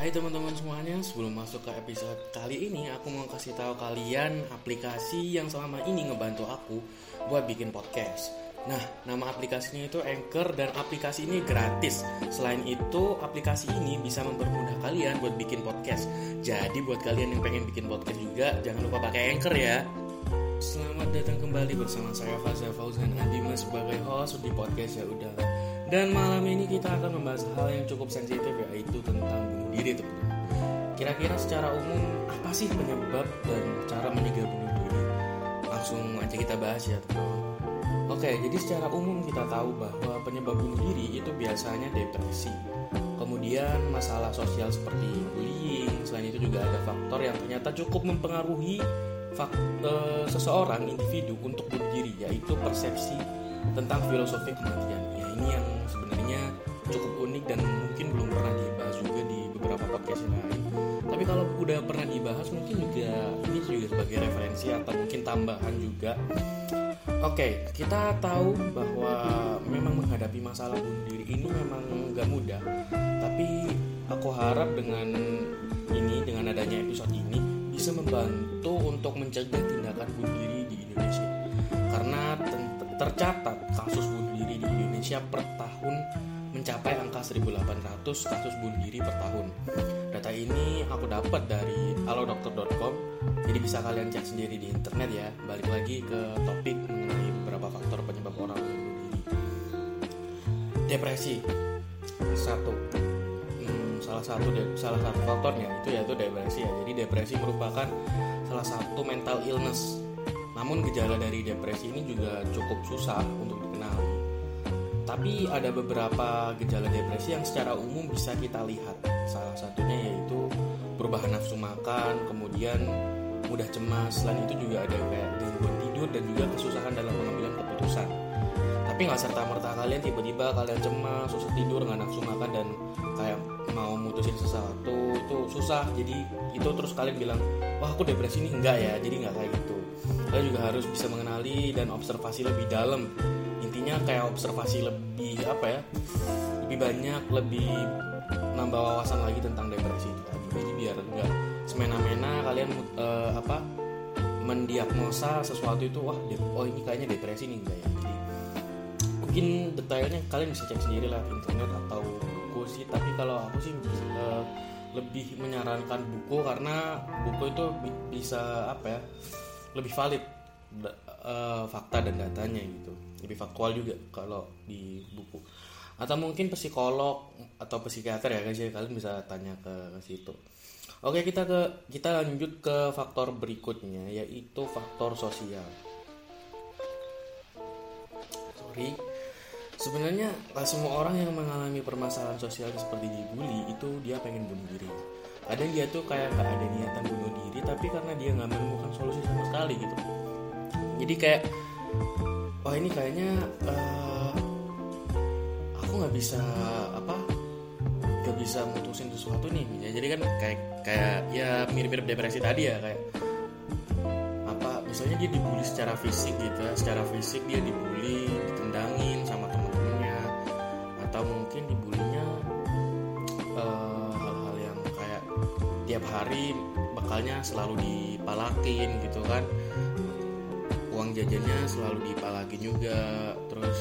Hai teman-teman semuanya, sebelum masuk ke episode kali ini aku mau kasih tahu kalian aplikasi yang selama ini ngebantu aku buat bikin podcast. Nah, nama aplikasinya itu Anchor dan aplikasi ini gratis. Selain itu, aplikasi ini bisa mempermudah kalian buat bikin podcast. Jadi buat kalian yang pengen bikin podcast juga, jangan lupa pakai Anchor ya. Selamat datang kembali bersama saya Faza Fauzan Adima sebagai host di podcast ya udah. Dan malam ini kita akan membahas hal yang cukup sensitif yaitu tentang bunuh diri teman-teman. Kira-kira secara umum apa sih penyebab dan cara mencegah bunuh diri? Langsung aja kita bahas ya teman-teman. Oke, jadi secara umum kita tahu bahwa penyebab bunuh diri itu biasanya depresi. Kemudian masalah sosial seperti bullying, selain itu juga ada faktor yang ternyata cukup mempengaruhi faktor seseorang individu untuk bunuh diri yaitu persepsi tentang filosofi kematian. Ya ini yang dan mungkin belum pernah dibahas juga di beberapa podcast yang lain. Tapi kalau udah pernah dibahas mungkin juga ini juga sebagai referensi atau mungkin tambahan juga. Oke, kita tahu bahwa memang menghadapi masalah bunuh diri ini memang gak mudah. Tapi aku harap dengan ini dengan adanya episode ini bisa membantu untuk mencegah tindakan bunuh diri di Indonesia. Karena tercatat kasus bunuh diri di Indonesia per tahun mencapai angka 1.800 kasus bunuh diri per tahun. Data ini aku dapat dari alodokter.com, jadi bisa kalian cek sendiri di internet ya. Balik lagi ke topik mengenai beberapa faktor penyebab orang bunuh diri. Depresi satu hmm, salah satu salah satu faktornya itu yaitu depresi ya. Jadi depresi merupakan salah satu mental illness. Namun gejala dari depresi ini juga cukup susah untuk. Tapi ada beberapa gejala depresi yang secara umum bisa kita lihat. Salah satunya yaitu perubahan nafsu makan, kemudian mudah cemas. Selain itu juga ada kayak gangguan tidur dan juga kesusahan dalam pengambilan keputusan. Tapi nggak serta merta kalian tiba-tiba kalian cemas, susah tidur, nggak nafsu makan dan kayak mau mutusin sesuatu itu susah. Jadi itu terus kalian bilang, wah aku depresi ini enggak ya. Jadi nggak kayak gitu. Kalian juga harus bisa mengenali dan observasi lebih dalam intinya kayak observasi lebih apa ya lebih banyak lebih nambah wawasan lagi tentang depresi itu tadi. Jadi biar enggak semena-mena kalian uh, apa mendiagnosa sesuatu itu wah oh ini kayaknya depresi nih enggak ya. Jadi mungkin detailnya kalian bisa cek sendiri lah internet atau buku sih. Tapi kalau aku sih uh, lebih menyarankan buku karena buku itu bisa apa ya lebih valid uh, fakta dan datanya gitu. Lebih faktual juga kalau di buku. Atau mungkin psikolog atau psikiater ya guys ya. Kalian bisa tanya ke, situ. Oke kita ke kita lanjut ke faktor berikutnya yaitu faktor sosial. Sorry. Sebenarnya semua orang yang mengalami permasalahan sosial seperti dibully itu dia pengen bunuh diri. Kadang dia tuh kayak nggak ada niatan bunuh diri tapi karena dia nggak menemukan solusi sama sekali gitu jadi kayak wah ini kayaknya uh, aku nggak bisa apa nggak bisa mutusin sesuatu nih. Ya jadi kan kayak kayak ya mirip-mirip depresi tadi ya kayak apa misalnya dia dibully secara fisik gitu ya. Secara fisik dia dibully ditendangin sama temen-temennya. Atau mungkin dibulinya uh, hal-hal yang kayak tiap hari bekalnya selalu dipalakin gitu kan jajannya selalu dipalagin juga. Terus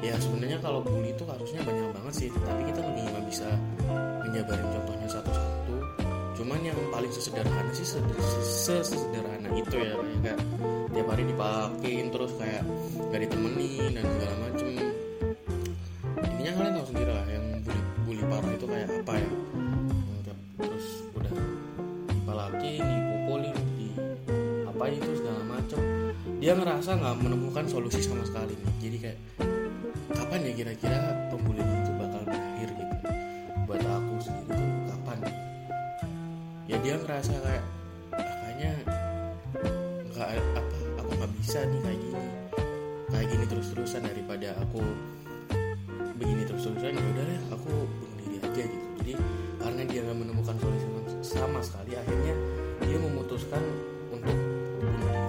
ya sebenarnya kalau bully itu harusnya banyak banget sih. Tapi kita nggak bisa menjabarin contohnya satu-satu. Cuman yang paling sesederhana sih sesederhana itu ya kayak tiap hari dipalakin terus kayak nggak ditemenin dan segala macem ngerasa nggak menemukan solusi sama sekali? Nih jadi kayak kapan ya kira-kira pembulian itu bakal berakhir gitu? Buat aku sendiri tuh kapan? Ya dia ngerasa kayak kayaknya nggak apa aku nggak bisa nih kayak gini. Kayak gini terus-terusan daripada aku begini terus-terusan ya udah aku bunuh diri aja gitu. Jadi karena dia nggak menemukan solusi sama sekali akhirnya dia memutuskan untuk bunuh diri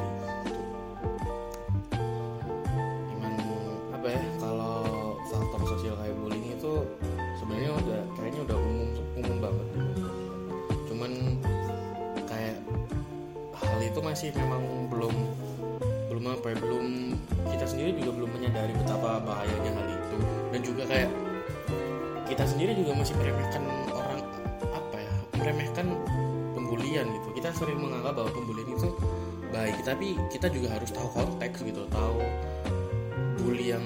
apa ya belum kita sendiri juga belum menyadari betapa bahayanya hal itu. Dan juga kayak kita sendiri juga masih meremehkan orang apa ya meremehkan pembulian gitu. Kita sering menganggap bahwa pembulian itu baik tapi kita juga harus tahu konteks gitu tahu bully yang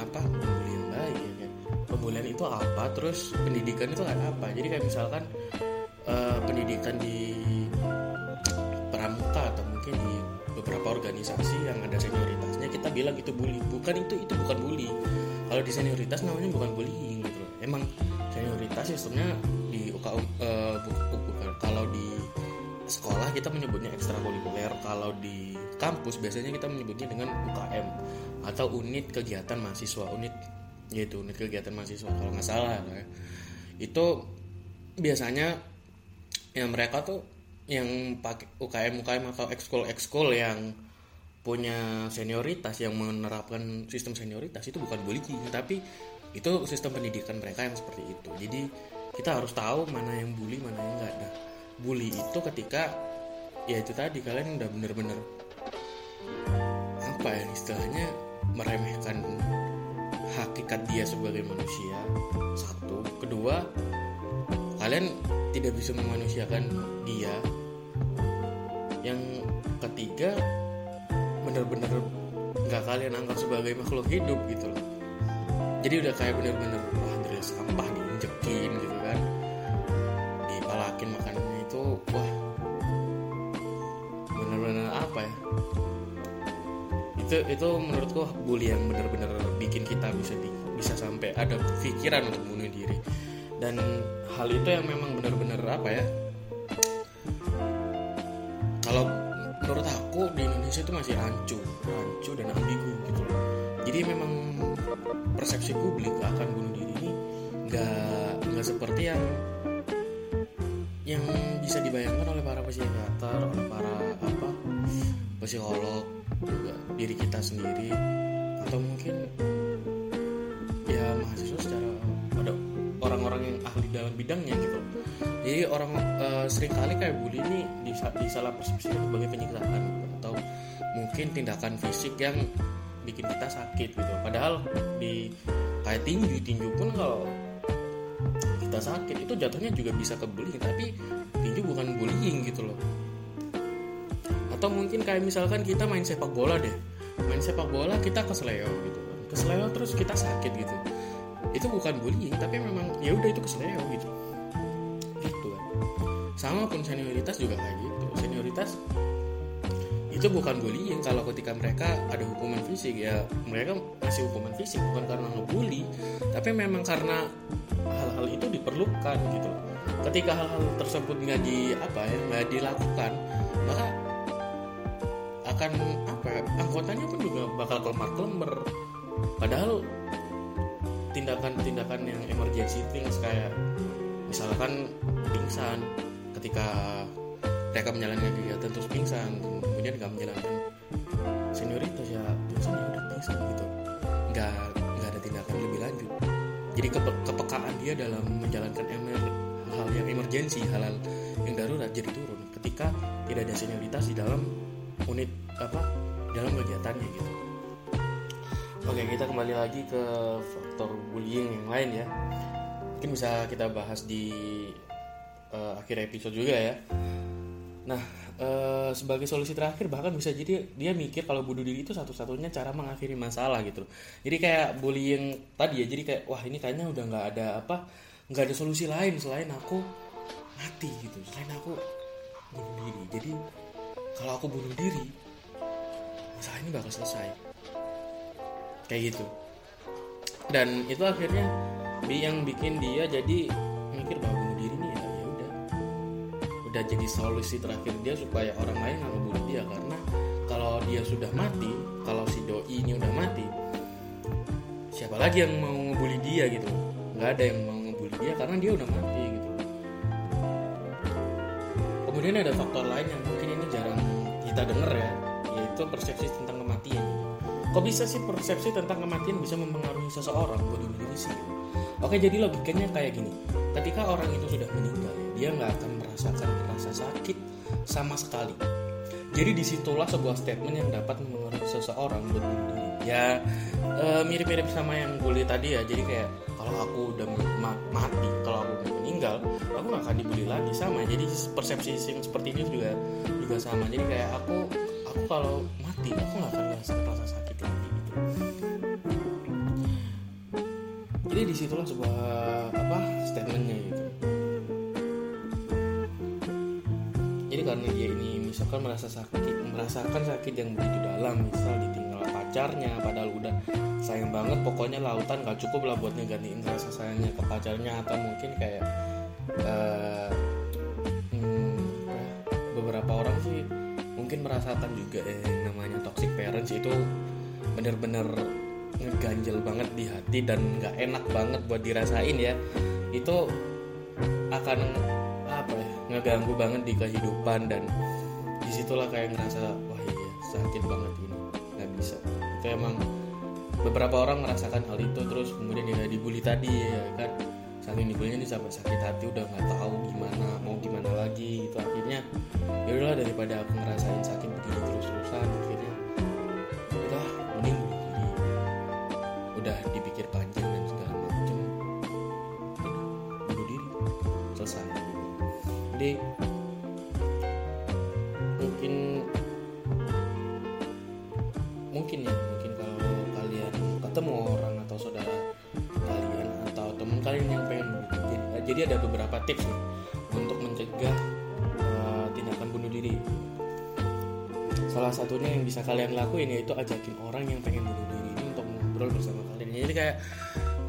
apa bully yang baik ya kan pembulian itu apa terus pendidikan itu ada apa. Jadi kayak misalkan uh, pendidikan di organisasi yang ada senioritasnya kita bilang itu bully. Bukan itu itu bukan bully. Kalau di senioritas namanya bukan bullying gitu emang senioritas sistemnya di UKM uh, bukan. Kalau di sekolah kita menyebutnya ekstrakurikuler. Kalau di kampus biasanya kita menyebutnya dengan UKM atau unit kegiatan mahasiswa unit yaitu unit kegiatan mahasiswa kalau nggak salah. Ya. itu biasanya yang mereka tuh yang pakai UKM UKM atau ekskul ekskul yang punya senioritas yang menerapkan sistem senioritas itu bukan bullying tapi itu sistem pendidikan mereka yang seperti itu. Jadi kita harus tahu mana yang bully mana yang enggak nah bully itu ketika ya itu tadi kalian udah bener-bener apa ya istilahnya meremehkan hakikat dia sebagai manusia satu. Kedua kalian tidak bisa memanusiakan dia. Yang ketiga bener-bener nggak kalian anggap sebagai makhluk hidup gitu loh. Jadi udah kayak bener-bener wah dari sampah diinjekin gitu kan. Dipalakin makanannya itu wah bener-bener apa ya? Itu itu menurutku bully yang bener-bener bikin kita bisa di, bisa sampai ada pikiran untuk bunuh diri. Dan hal itu yang memang bener-bener apa ya? Kalau menurut aku di Indonesia itu masih rancu rancu dan ambigu gitu loh. Jadi memang persepsi publik akan bunuh diri ini nggak nggak seperti yang yang bisa dibayangkan oleh para psikiater oleh para apa psikolog juga diri kita sendiri atau mungkin ya mahasiswa secara ada orang-orang yang ahli dalam bidangnya gitu. Jadi orang uh, sering kali kayak bully ini disalah persepsikan sebagai penyiksaan atau mungkin tindakan fisik yang bikin kita sakit gitu. Padahal di kayak tinju tinju pun kalau kita sakit itu jatuhnya juga bisa ke bullying tapi tinju bukan bullying gitu loh. Atau mungkin kayak misalkan kita main sepak bola deh. Main sepak bola kita kesleo gitu kan. Kesleo terus kita sakit gitu. Itu bukan bullying tapi memang ya udah itu kesleo gitu. Gitu kan. Sama pun senioritas juga kayak gitu. Senioritas itu bukan bullying kalau ketika mereka ada hukuman fisik ya mereka masih hukuman fisik bukan karena ngebully tapi memang karena hal-hal itu diperlukan gitu. Ketika hal-hal tersebut nggak di apa ya nggak dilakukan maka akan apa ya, anggotanya pun juga bakal kelemar kelember padahal tindakan-tindakan yang emergency things kayak misalkan pingsan ketika mereka menjalankan kegiatan terus pingsan. Kemudian nggak menjalankan senioritas ya pingsan ya udah pingsan gitu. Nggak nggak ada tindakan lebih lanjut. Jadi kepe, kepekaan dia dalam menjalankan emer, hal yang emergensi hal-hal yang darurat jadi turun ketika tidak ada senioritas di dalam unit apa dalam kegiatannya gitu. Oke kita kembali lagi ke faktor bullying yang lain ya. Mungkin bisa kita bahas di uh, akhir episode juga ya Nah uh, sebagai solusi terakhir bahkan bisa jadi dia mikir kalau bunuh diri itu satu-satunya cara mengakhiri masalah gitu. Jadi kayak bullying tadi ya jadi kayak wah ini kayaknya udah nggak ada apa nggak ada solusi lain selain aku mati gitu Selain aku bunuh diri. Jadi kalau aku bunuh diri masalah ini bakal selesai. Kayak gitu. Dan itu akhirnya yang bikin dia jadi mikir bahwa udah jadi solusi terakhir dia supaya orang lain nggak ngebunuh dia. Karena kalau dia sudah mati kalau si doi ini udah mati siapa lagi yang mau ngebully dia gitu? Nggak ada yang mau ngebully dia karena dia udah mati gitu. Kemudian ada faktor lain yang mungkin ini jarang kita denger ya yaitu persepsi tentang kematian. Kok bisa sih persepsi tentang kematian bisa mempengaruhi seseorang? Bunuh diri sih. Oke jadi logikanya kayak gini. Ketika orang itu sudah meninggal dia nggak akan merasakan rasa sakit sama sekali. Jadi di situlah sebuah statement yang dapat mengurangi seseorang bunuh diri ya eh, mirip-mirip sama yang bully tadi ya. Jadi kayak kalau aku udah ma- mati kalau aku udah meninggal aku gak akan dibully lagi sama. Jadi persepsi yang seperti ini juga juga sama. Jadi kayak aku aku kalau mati aku gak akan merasa rasa sakit lagi gitu. Jadi di situlah sebuah apa statementnya gitu karena dia ini misalkan merasa sakit merasakan sakit yang begitu dalam misal ditinggal pacarnya padahal udah sayang banget pokoknya lautan gak cukup lah buat ngegantiin rasa sayangnya ke pacarnya atau mungkin kayak uh, beberapa orang sih mungkin merasakan juga eh, yang namanya toxic parents itu bener-bener ngeganjel banget di hati dan nggak enak banget buat dirasain ya. Itu akan apa ya ngeganggu banget di kehidupan dan di situlah kayak ngerasa wah iya sakit banget ini nggak bisa. Itu emang beberapa orang merasakan hal itu terus kemudian dia dibully tadi ya kan. Saking dibulinya nih sampai sakit hati udah nggak tahu gimana mau gimana lagi itu akhirnya ya udahlah daripada aku ngerasain sakit begini terus jadi mungkin mungkin ya mungkin kalau kalian ketemu orang atau saudara kalian atau teman kalian yang pengen bunuh diri jadi, jadi ada beberapa tips nih untuk mencegah uh, tindakan bunuh diri. Salah satunya yang bisa kalian lakuin yaitu ajakin orang yang pengen bunuh diri ini untuk ngobrol bersama kalian. Jadi kayak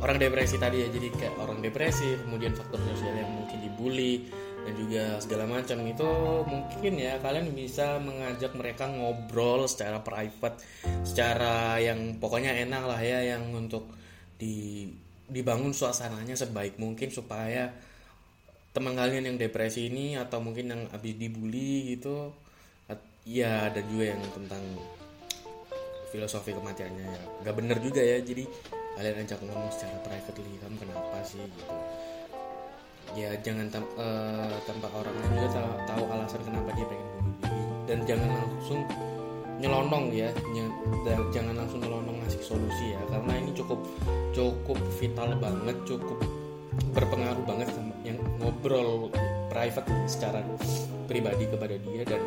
orang depresi tadi ya jadi kayak orang depresi kemudian faktor sosial yang mungkin dibully dan juga segala macam. Itu mungkin ya kalian bisa mengajak mereka ngobrol secara private secara yang pokoknya enak lah ya yang untuk di dibangun suasananya sebaik mungkin supaya teman kalian yang depresi ini atau mungkin yang habis dibully gitu ya dan juga yang tentang filosofi kematiannya. Ya nggak bener juga ya jadi kalian ajak ngomong secara privately kamu kenapa sih gitu ya jangan tam, uh, tanpa orang lain juga tahu, tahu alasan kenapa dia pengen bunuh diri. Dan jangan langsung nyelonong ya dan jangan langsung nyelonong ngasih solusi ya karena ini cukup cukup vital banget cukup berpengaruh banget sama yang ngobrol private secara pribadi kepada dia dan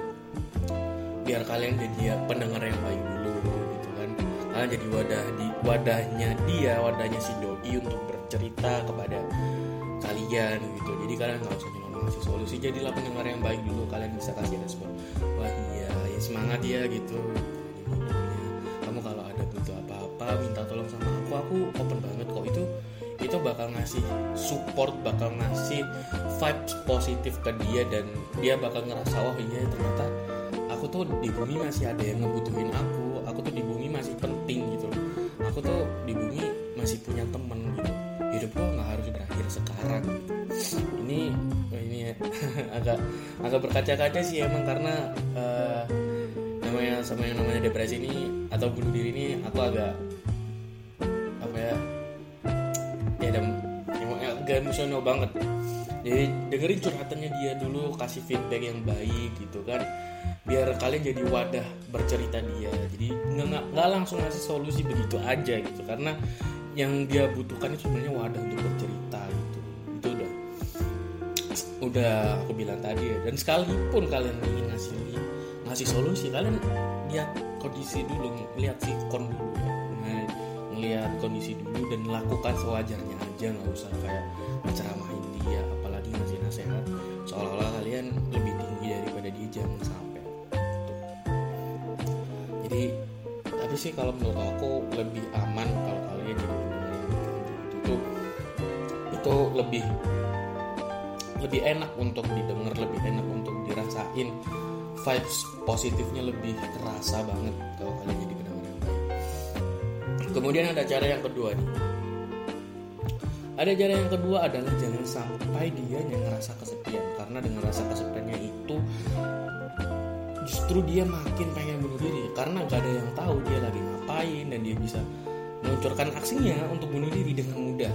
biar kalian jadi ya pendengar yang baik dulu gitu kan. Kalian jadi wadah di wadahnya dia wadahnya si doi untuk bercerita kepada kalian gitu. Jadi kalian nggak usah nyelonong ngasih solusi. Jadilah pendengar yang baik dulu kalian bisa kasih respon wah iya ya semangat ya gitu. Kamu kalau ada butuh apa-apa minta tolong sama aku. Aku open banget kok. Itu itu bakal ngasih support bakal ngasih vibes positif ke dia dan dia bakal ngerasa wah iya ternyata aku tuh di bumi masih ada yang ngebutuhin aku. Aku tuh di bumi masih penting gitu aku tuh di bumi masih punya temen gitu hidup gue nggak harus berakhir sekarang. Ini ini ya, agak agak berkaca-kaca sih emang karena uh, namanya sama yang namanya depresi ini atau bunuh diri ini aku agak apa ya ya dan agak emosional banget. Jadi dengerin curhatannya dia dulu kasih feedback yang baik gitu kan biar kalian jadi wadah bercerita dia. Jadi nggak nggak langsung ngasih solusi begitu aja gitu. Karena yang dia butuhkan itu sebenarnya wadah untuk bercerita gitu. Itu udah udah aku bilang tadi ya. Dan sekalipun kalian ingin ngasih ngasih solusi kalian lihat kondisi dulu lihat sikon dulu. Ya nah, ngelihat kondisi dulu dan lakukan sewajarnya aja nggak usah kayak menceramahin dia apalagi ngasih nasihat. Seolah-olah kalian lebih tinggi daripada dia jangan sampai. Jadi tapi sih kalau menurut aku lebih aman kalau jadi itu itu lebih lebih enak untuk didengar lebih enak untuk dirasain. Vibes positifnya lebih terasa banget kalau kalian jadi pendengar yang baik. Kemudian ada cara yang kedua nih. Ada cara yang kedua adalah jangan sampai dia yang ngerasa kesepian. Karena dengan rasa kesepiannya itu justru dia makin pengen bunuh diri. Karena gak ada yang tahu dia lagi ngapain dan dia bisa meluncurkan aksinya untuk bunuh diri dengan mudah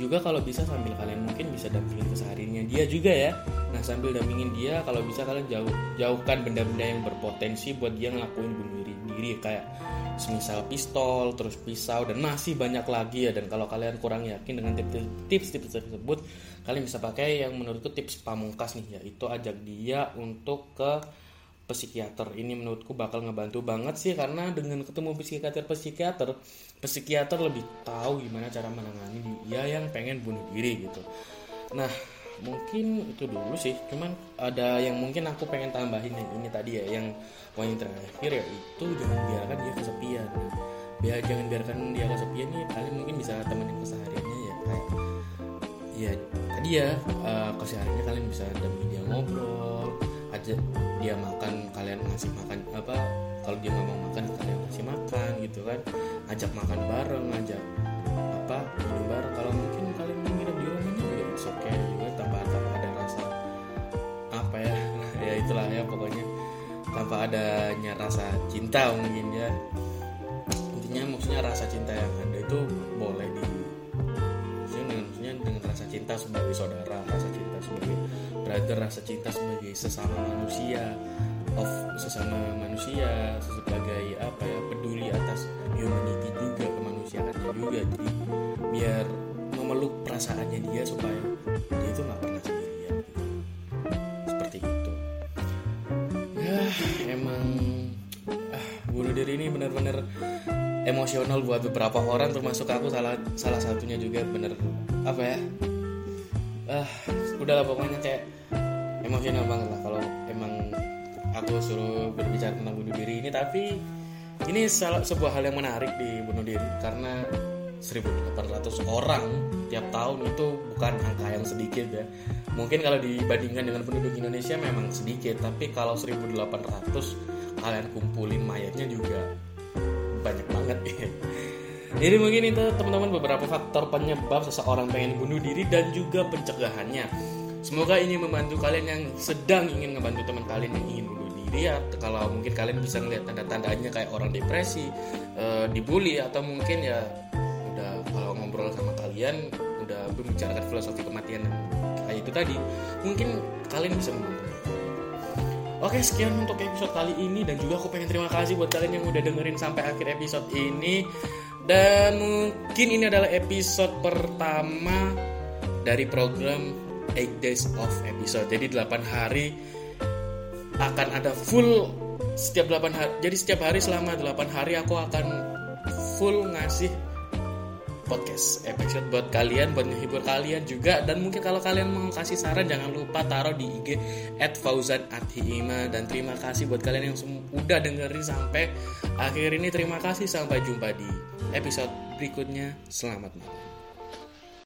juga kalau bisa sambil kalian mungkin bisa dampingin kesehariannya dia juga ya nah sambil dampingin dia, kalau bisa kalian jauh jauhkan benda-benda yang berpotensi buat dia ngelakuin bunuh diri, diri kayak semisal pistol, terus pisau dan masih banyak lagi ya. Dan kalau kalian kurang yakin dengan tips-tips tersebut, kalian bisa pakai yang menurutku tips pamungkas nih, yaitu ajak dia untuk ke psikiater. Ini menurutku bakal ngebantu banget sih karena dengan ketemu psikiater psikiater psikiater lebih tahu gimana cara menangani dia yang pengen bunuh diri gitu. Nah mungkin itu dulu sih. Cuman ada yang mungkin aku pengen tambahin yang ini tadi ya yang poin terakhir ya itu jangan biarkan dia kesepian. Biar jangan biarkan dia kesepian nih kalian mungkin bisa temenin kesehariannya ya. Kayak ya tadi ya uh, kesehariannya kalian bisa dampingi dia ngobrol aja. Dia makan kalian ngasih makan apa kalau dia nggak mau makan kalian ngasih makan gitu kan. Ajak makan bareng ajak apa minum bareng. Kalau mungkin kalian nginep di rumahnya juga it's okay juga tanpa tanpa ada rasa apa ya ya itulah ya pokoknya. Tanpa adanya rasa cinta mungkin ya. Intinya maksudnya rasa cinta yang ada itu boleh di maksudnya dengan maksudnya dengan rasa cinta sebagai saudara brother rasa cinta sebagai sesama manusia of sesama manusia sebagai apa ya peduli atas humanity juga kemanusiaannya juga. Jadi biar memeluk perasaannya dia supaya dia itu nggak pernah sendirian seperti itu. Ya emang ah, bunuh diri ini benar-benar emosional buat beberapa orang termasuk aku salah salah satunya juga bener apa ya? Ah udahlah pokoknya kayak emosional banget lah kalau emang aku suruh berbicara tentang bunuh diri ini tapi ini salah sebuah hal yang menarik di bunuh diri karena 1800 orang tiap tahun itu bukan angka yang sedikit ya. Mungkin kalau dibandingkan dengan penduduk Indonesia memang sedikit tapi kalau 1800 kalian kumpulin mayatnya juga banyak banget. Ya jadi mungkin itu teman-teman beberapa faktor penyebab seseorang pengen bunuh diri dan juga pencegahannya Semoga ini membantu kalian yang sedang ingin ngebantu teman kalian yang ingin bunuh diri ya. Kalau mungkin kalian bisa ngeliat tanda-tandanya kayak orang depresi, e, dibully atau mungkin ya udah kalau ngobrol sama kalian udah membicarakan filosofi kematian kayak itu tadi, mungkin kalian bisa membantu. Oke sekian untuk episode kali ini dan juga aku pengen terima kasih buat kalian yang udah dengerin sampai akhir episode ini dan mungkin ini adalah episode pertama dari program 8 days of episode. Jadi 8 hari akan ada full setiap 8 hari. Jadi setiap hari selama 8 hari aku akan full ngasih podcast episode buat kalian buat menghibur kalian juga. Dan mungkin kalau kalian mau kasih saran jangan lupa taruh di IG @fauzan_athima dan terima kasih buat kalian yang udah dengerin sampai akhir ini. Terima kasih sampai jumpa di episode berikutnya. Selamat malam